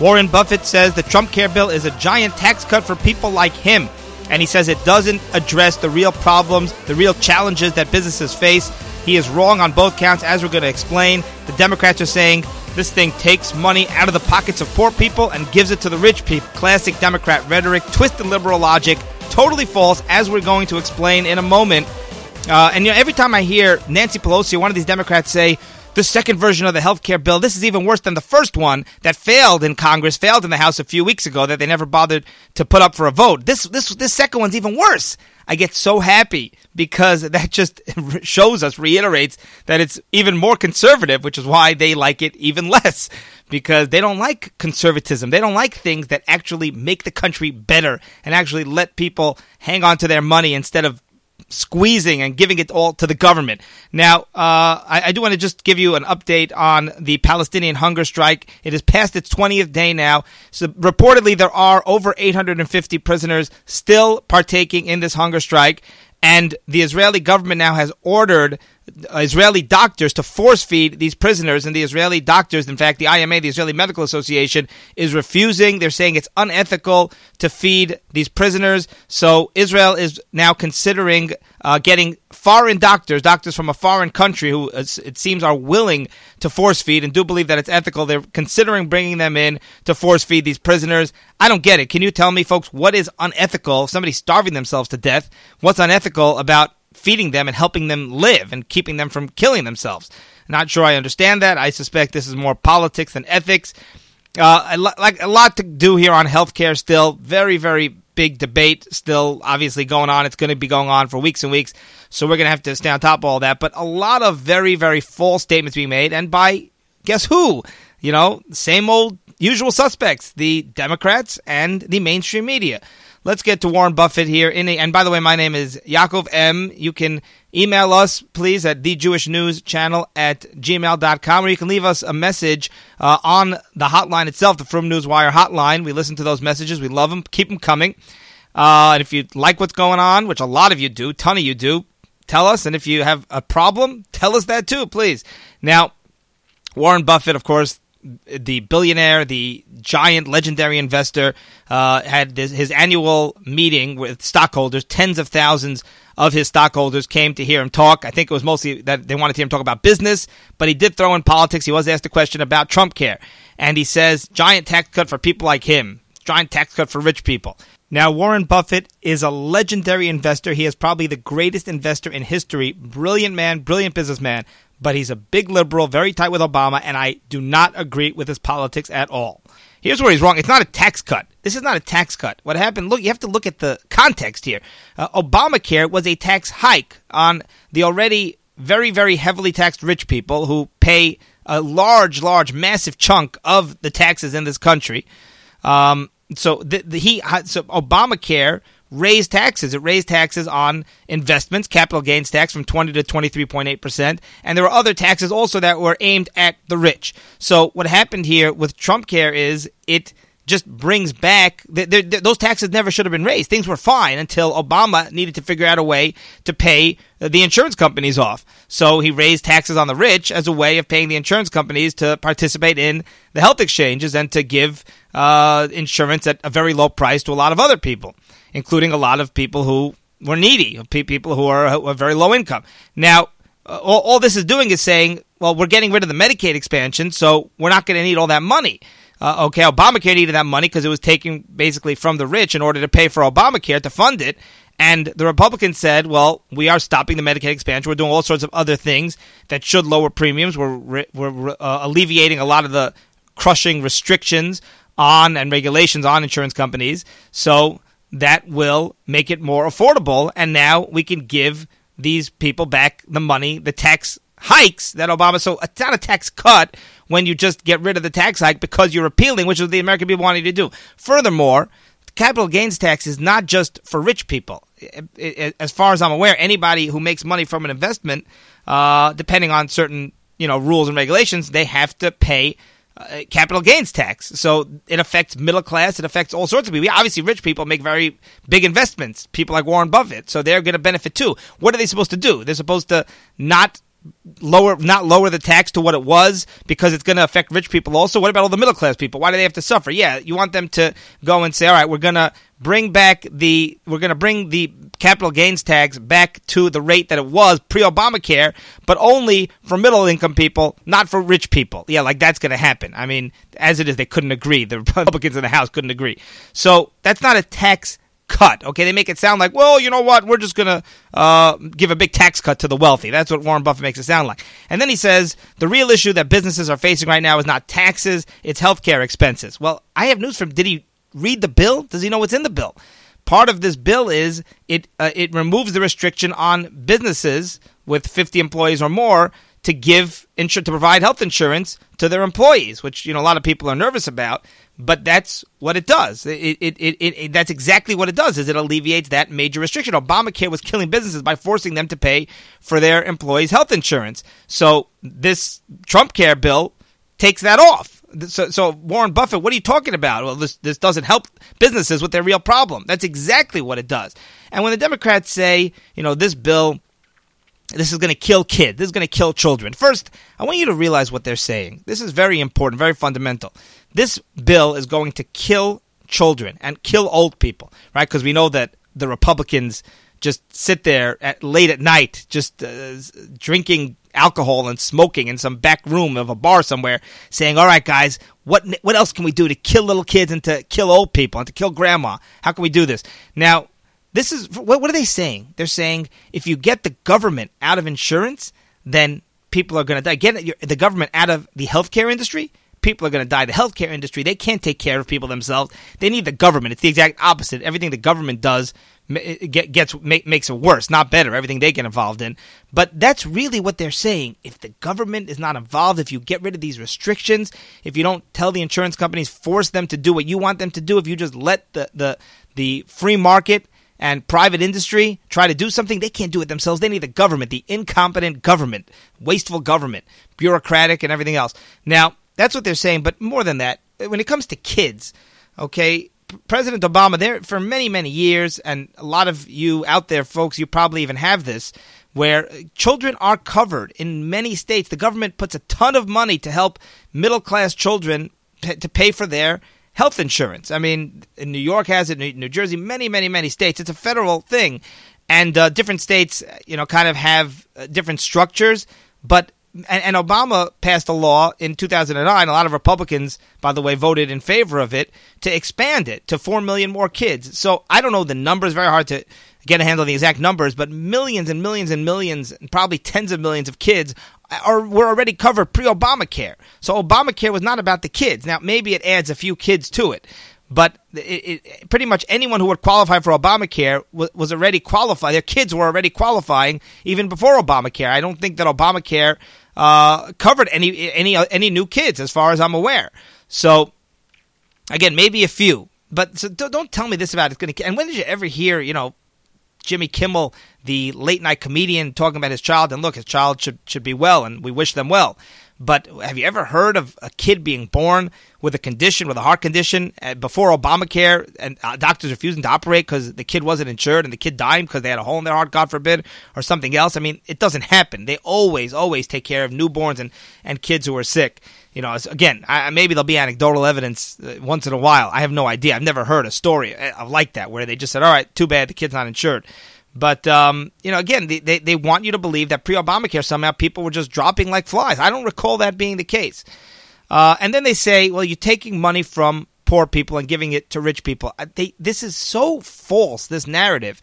Warren Buffett says the Trump Care bill is a giant tax cut for people like him. And he says it doesn't address the real problems, the real challenges that businesses face. He is wrong on both counts, as we're going to explain. The Democrats are saying this thing takes money out of the pockets of poor people and gives it to the rich people. Classic Democrat rhetoric, twisted liberal logic, totally false, as we're going to explain in a moment. Uh, and you know, every time I hear Nancy Pelosi one of these Democrats say, the second version of the health care bill. This is even worse than the first one that failed in Congress, failed in the House a few weeks ago that they never bothered to put up for a vote. This this this second one's even worse. I get so happy because that just shows us, reiterates that it's even more conservative, which is why they like it even less because they don't like conservatism. They don't like things that actually make the country better and actually let people hang on to their money instead of squeezing and giving it all to the government. Now, uh, I, I, do want to just give you an update on the Palestinian hunger strike. It has passed its 20th day now. So, reportedly, there are over 850 prisoners still partaking in this hunger strike. And the Israeli government now has ordered Israeli doctors to force feed these prisoners, and the Israeli doctors, in fact, the IMA, the Israeli Medical Association, is refusing. They're saying it's unethical to feed these prisoners. So Israel is now considering uh, getting foreign doctors, doctors from a foreign country who it seems are willing to force feed and do believe that it's ethical. They're considering bringing them in to force feed these prisoners. I don't get it. Can you tell me, folks, what is unethical? If somebody's starving themselves to death, what's unethical about feeding them and helping them live and keeping them from killing themselves. Not sure I understand that. I suspect this is more politics than ethics. Uh, like a lot to do here on healthcare still. Very, very big debate still obviously going on. It's going to be going on for weeks and weeks. So we're going to have to stay on top of all that. But a lot of very, very false statements being made. And by guess who? You know, same old usual suspects, the Democrats and the mainstream media. Let's get to Warren Buffett here. In a, and by the way, my name is Yaakov M. You can email us, please, at the Jewish News Channel at gmail.com, or you can leave us a message uh, on the hotline itself, the From Newswire hotline. We listen to those messages. We love them. Keep them coming. Uh, and if you like what's going on, which a lot of you do, ton of you do, tell us. And if you have a problem, tell us that too, please. Now, Warren Buffett, of course, the billionaire, the giant, legendary investor, uh, had this, his annual meeting with stockholders. Tens of thousands of his stockholders came to hear him talk. I think it was mostly that they wanted to hear him talk about business, but he did throw in politics. He was asked a question about Trump care, and he says, "Giant tax cut for people like him. Giant tax cut for rich people." Now, Warren Buffett is a legendary investor. He is probably the greatest investor in history. Brilliant man, brilliant businessman but he's a big liberal, very tight with Obama, and I do not agree with his politics at all. Here's where he's wrong. It's not a tax cut. This is not a tax cut. What happened? Look, you have to look at the context here. Uh, Obamacare was a tax hike on the already very, very heavily taxed rich people who pay a large, large, massive chunk of the taxes in this country. Um, so the, the, he so Obamacare raised taxes. It raised taxes on investments, capital gains tax from 20 to 23.8%. And there were other taxes also that were aimed at the rich. So what happened here with Trump Care is it just brings back those taxes never should have been raised. Things were fine until Obama needed to figure out a way to pay the insurance companies off. So he raised taxes on the rich as a way of paying the insurance companies to participate in the health exchanges and to give uh, insurance at a very low price to a lot of other people including a lot of people who were needy, people who are, who are very low income. Now, uh, all, all, this is doing is saying, well, we're getting rid of the Medicaid expansion, so we're not going to need all that money. Uh, okay, Obamacare needed that money because it was taken basically from the rich in order to pay for Obamacare to fund it. And the Republicans said, well, we are stopping the Medicaid expansion. We're doing all sorts of other things that should lower premiums. We're, we're uh, alleviating a lot of the crushing restrictions on and regulations on insurance companies. So that will make it more affordable. And now we can give these people back the money, the tax hikes that Obama. So it's not a tax cut when you just get rid of the tax hike because you're appealing, which is what the American people wanted to do. Furthermore, capital gains tax is not just for rich people. As far as I'm aware, anybody who makes money from an investment, uh, depending on certain you know rules and regulations, they have to pay uh, capital gains tax. So it affects middle class. It affects all sorts of people. Obviously, rich people make very big investments. People like Warren Buffett, so they're going to benefit too. What are they supposed to do? They're supposed to not lower not lower the tax to what it was because it's going to affect rich people also what about all the middle class people why do they have to suffer yeah you want them to go and say all right we're going to bring back the we're going to bring the capital gains tax back to the rate that it was pre-Obamacare but only for middle income people not for rich people yeah like that's going to happen i mean as it is they couldn't agree the republicans in the house couldn't agree so that's not a tax cut. Okay, they make it sound like, well, you know what? We're just gonna uh, give a big tax cut to the wealthy. That's what Warren Buffett makes it sound like. And then he says the real issue that businesses are facing right now is not taxes; it's healthcare expenses. Well, I have news from. Did he read the bill? Does he know what's in the bill? Part of this bill is it uh, it removes the restriction on businesses with 50 employees or more to give insur- to provide health insurance to their employees, which you know a lot of people are nervous about but that's what it does. It, it, it, it, that's exactly what it does. Is it alleviates that major restriction? Obamacare was killing businesses by forcing them to pay for their employees' health insurance. So this Trump Care bill takes that off. So, so Warren Buffett, what are you talking about? Well, this this doesn't help businesses with their real problem. That's exactly what it does. And when the Democrats say, you know, this bill this is going to kill kids. This is going to kill children. First, I want you to realize what they're saying. This is very important, very fundamental. This bill is going to kill children and kill old people, right? Because we know that the Republicans just sit there at late at night, just uh, drinking alcohol and smoking in some back room of a bar somewhere, saying, "All right, guys, what what else can we do to kill little kids and to kill old people and to kill grandma? How can we do this?" Now, this is what, what are they saying? They're saying if you get the government out of insurance, then people are going to die. Get the government out of the healthcare industry, people are going to die. The healthcare industry, they can't take care of people themselves. They need the government. It's the exact opposite. Everything the government does gets makes it worse, not better. Everything they get involved in. But that's really what they're saying. If the government is not involved, if you get rid of these restrictions, if you don't tell the insurance companies, force them to do what you want them to do, if you just let the the the free market and private industry try to do something, they can't do it themselves. They need the government, the incompetent government, wasteful government, bureaucratic, and everything else. Now, that's what they're saying, but more than that, when it comes to kids, okay, President Obama, there for many, many years, and a lot of you out there, folks, you probably even have this, where children are covered in many states. The government puts a ton of money to help middle class children p- to pay for their health insurance. I mean, New York has it, New Jersey, many, many, many states. It's a federal thing, and uh, different states, you know, kind of have uh, different structures. But and, and, Obama passed a law in 2009. A lot of Republicans, by the way, voted in favor of it to expand it to four million more kids. So I don't know the numbers. Very hard to get a handle on the exact numbers, but millions and millions and millions, and probably tens of millions of kids are were already covered pre-Obamacare. So Obamacare was not about the kids. Now maybe it adds a few kids to it, but it, it, pretty much anyone who would qualify for Obamacare was, was, already qualified. Their kids were already qualifying even before Obamacare. I don't think that Obamacare uh, covered any any any new kids, as far as I'm aware. So again, maybe a few, but so don't tell me this about it's going to. And when did you ever hear, you know, Jimmy Kimmel, the late night comedian, talking about his child, and look, his child should should be well, and we wish them well. But have you ever heard of a kid being born with a condition, with a heart condition, uh, before Obamacare, and uh, doctors refusing to operate because the kid wasn't insured and the kid died because they had a hole in their heart, God forbid, or something else? I mean, it doesn't happen. They always, always take care of newborns and, and kids who are sick. You know, again, I, maybe there'll be anecdotal evidence uh, once in a while. I have no idea. I've never heard a story like that where they just said, all right, too bad the kid's not insured. But um, you know, again, they, they, they want you to believe that pre-Obamacare somehow people were just dropping like flies. I don't recall that being the case. Uh, and then they say, well, you're taking money from poor people and giving it to rich people. Uh, they, this is so false. This narrative.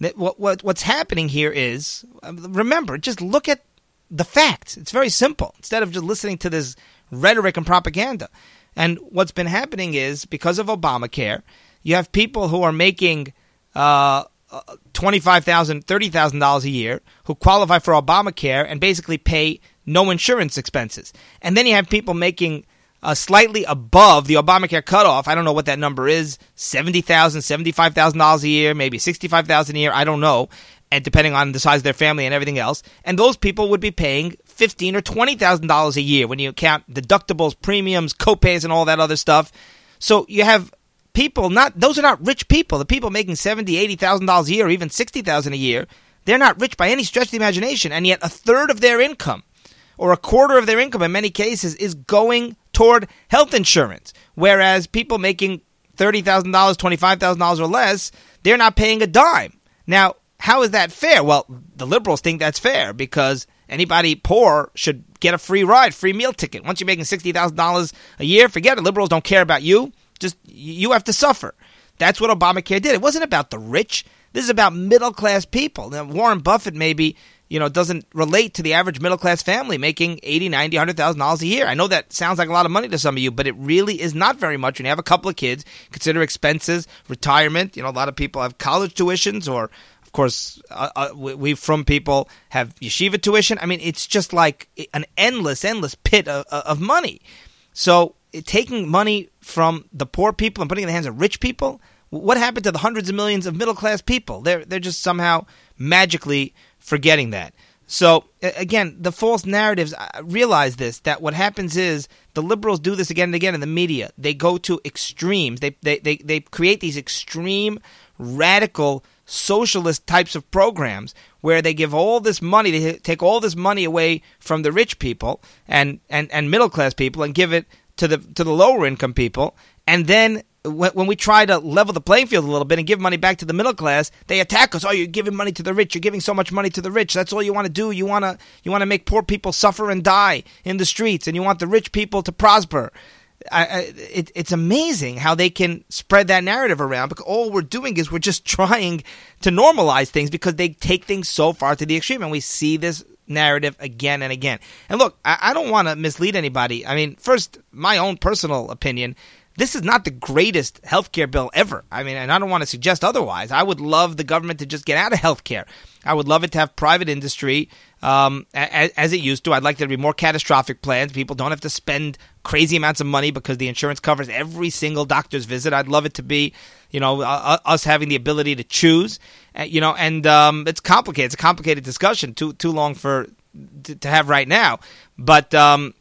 That what, what what's happening here is, uh, remember, just look at the facts. It's very simple. Instead of just listening to this rhetoric and propaganda. And what's been happening is because of Obamacare, you have people who are making uh, $25,000, $30,000 a year who qualify for Obamacare and basically pay no insurance expenses. And then you have people making uh, slightly above the Obamacare cutoff. I don't know what that number is $70,000, $75,000 a year, maybe $65,000 a year. I don't know. And depending on the size of their family and everything else. And those people would be paying fifteen or $20,000 a year when you count deductibles, premiums, copays, and all that other stuff. So you have people not those are not rich people. The people making seventy, eighty thousand dollars a year, or even sixty thousand a year, they're not rich by any stretch of the imagination, and yet a third of their income, or a quarter of their income in many cases, is going toward health insurance. Whereas people making $30,000, $25,000 or less, they're not paying a dime. Now, how is that fair? Well, the liberals think that's fair because anybody poor should get a free ride, free meal ticket. Once you're making $60,000 a year, forget it. Liberals don't care about you. Just you have to suffer. That's what Obamacare did. It wasn't about the rich. This is about middle class people. Now, Warren Buffett maybe you know doesn't relate to the average middle class family making 80 90 100000 dollars a year i know that sounds like a lot of money to some of you but it really is not very much when you have a couple of kids consider expenses retirement you know a lot of people have college tuitions or of course uh, uh, we frum people have yeshiva tuition i mean it's just like an endless endless pit of, of money so taking money from the poor people and putting it in the hands of rich people what happened to the hundreds of millions of middle class people? They're they're just somehow magically forgetting that. So again, the false narratives realize this that what happens is the liberals do this again and again in the media. They go to extremes. They they they, they create these extreme radical socialist types of programs where they give all this money they take all this money away from the rich people and, and, and middle class people and give it to the to the lower income people and then when we try to level the playing field a little bit and give money back to the middle class, they attack us. Oh, you're giving money to the rich. You're giving so much money to the rich. That's all you want to do. You want to you want to make poor people suffer and die in the streets, and you want the rich people to prosper. I, I, it, it's amazing how they can spread that narrative around because all we're doing is we're just trying to normalize things because they take things so far to the extreme, and we see this narrative again and again. And look, I, I don't want to mislead anybody. I mean, first, my own personal opinion this is not the greatest healthcare bill ever. I mean, and I don't want to suggest otherwise. I would love the government to just get out of healthcare. I would love it to have private industry um, as, as, it used to. I'd like there to be more catastrophic plans. People don't have to spend crazy amounts of money because the insurance covers every single doctor's visit. I'd love it to be, you know, uh, us having the ability to choose. Uh, you know, and um, it's complicated. It's a complicated discussion. Too too long for to, to have right now. But um,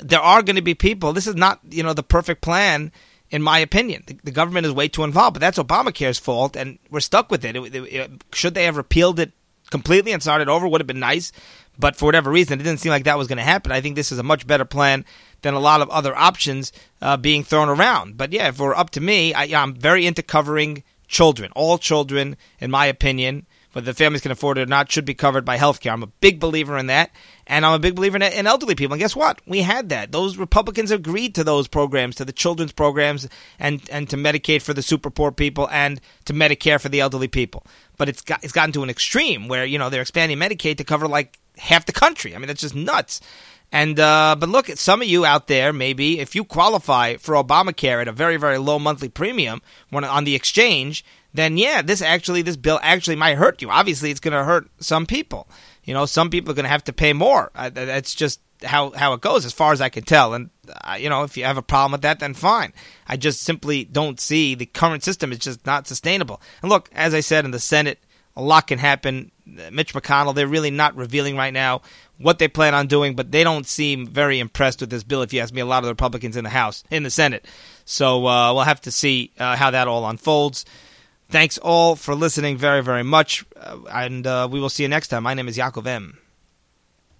there are going to be people. This is not, you know, the perfect plan, in my opinion. The, the government is way too involved, but that's Obamacare's fault, and we're stuck with it. It, it, it. Should they have repealed it completely and started over? Would have been nice, but for whatever reason, it didn't seem like that was going to happen. I think this is a much better plan than a lot of other options uh, being thrown around. But yeah, if we're up to me, I, I'm very into covering children. All children, in my opinion, whether the families can afford it or not, should be covered by health care. I'm a big believer in that. And I'm a big believer in, elderly people. And guess what? We had that. Those Republicans agreed to those programs, to the children's programs, and, and to Medicaid for the super poor people, and to Medicare for the elderly people. But it's got, it's gotten to an extreme where you know they're expanding Medicaid to cover like half the country. I mean, that's just nuts. And uh, but look, some of you out there, maybe if you qualify for Obamacare at a very very low monthly premium on the exchange, then yeah, this actually this bill actually might hurt you. Obviously, it's going to hurt some people. You know, some people are going to have to pay more. Uh, that's just how how it goes, as far as I can tell. And uh, you know, if you have a problem with that, then fine. I just simply don't see the current system is just not sustainable. And look, as I said in the Senate, a lot can happen. Mitch McConnell, they're really not revealing right now what they plan on doing, but they don't seem very impressed with this bill. If you ask me, a lot of the Republicans in the House, in the Senate. So uh, we'll have to see uh, how that all unfolds. Thanks all for listening very, very much, uh, and uh, we will see you next time. My name is Yaakov M.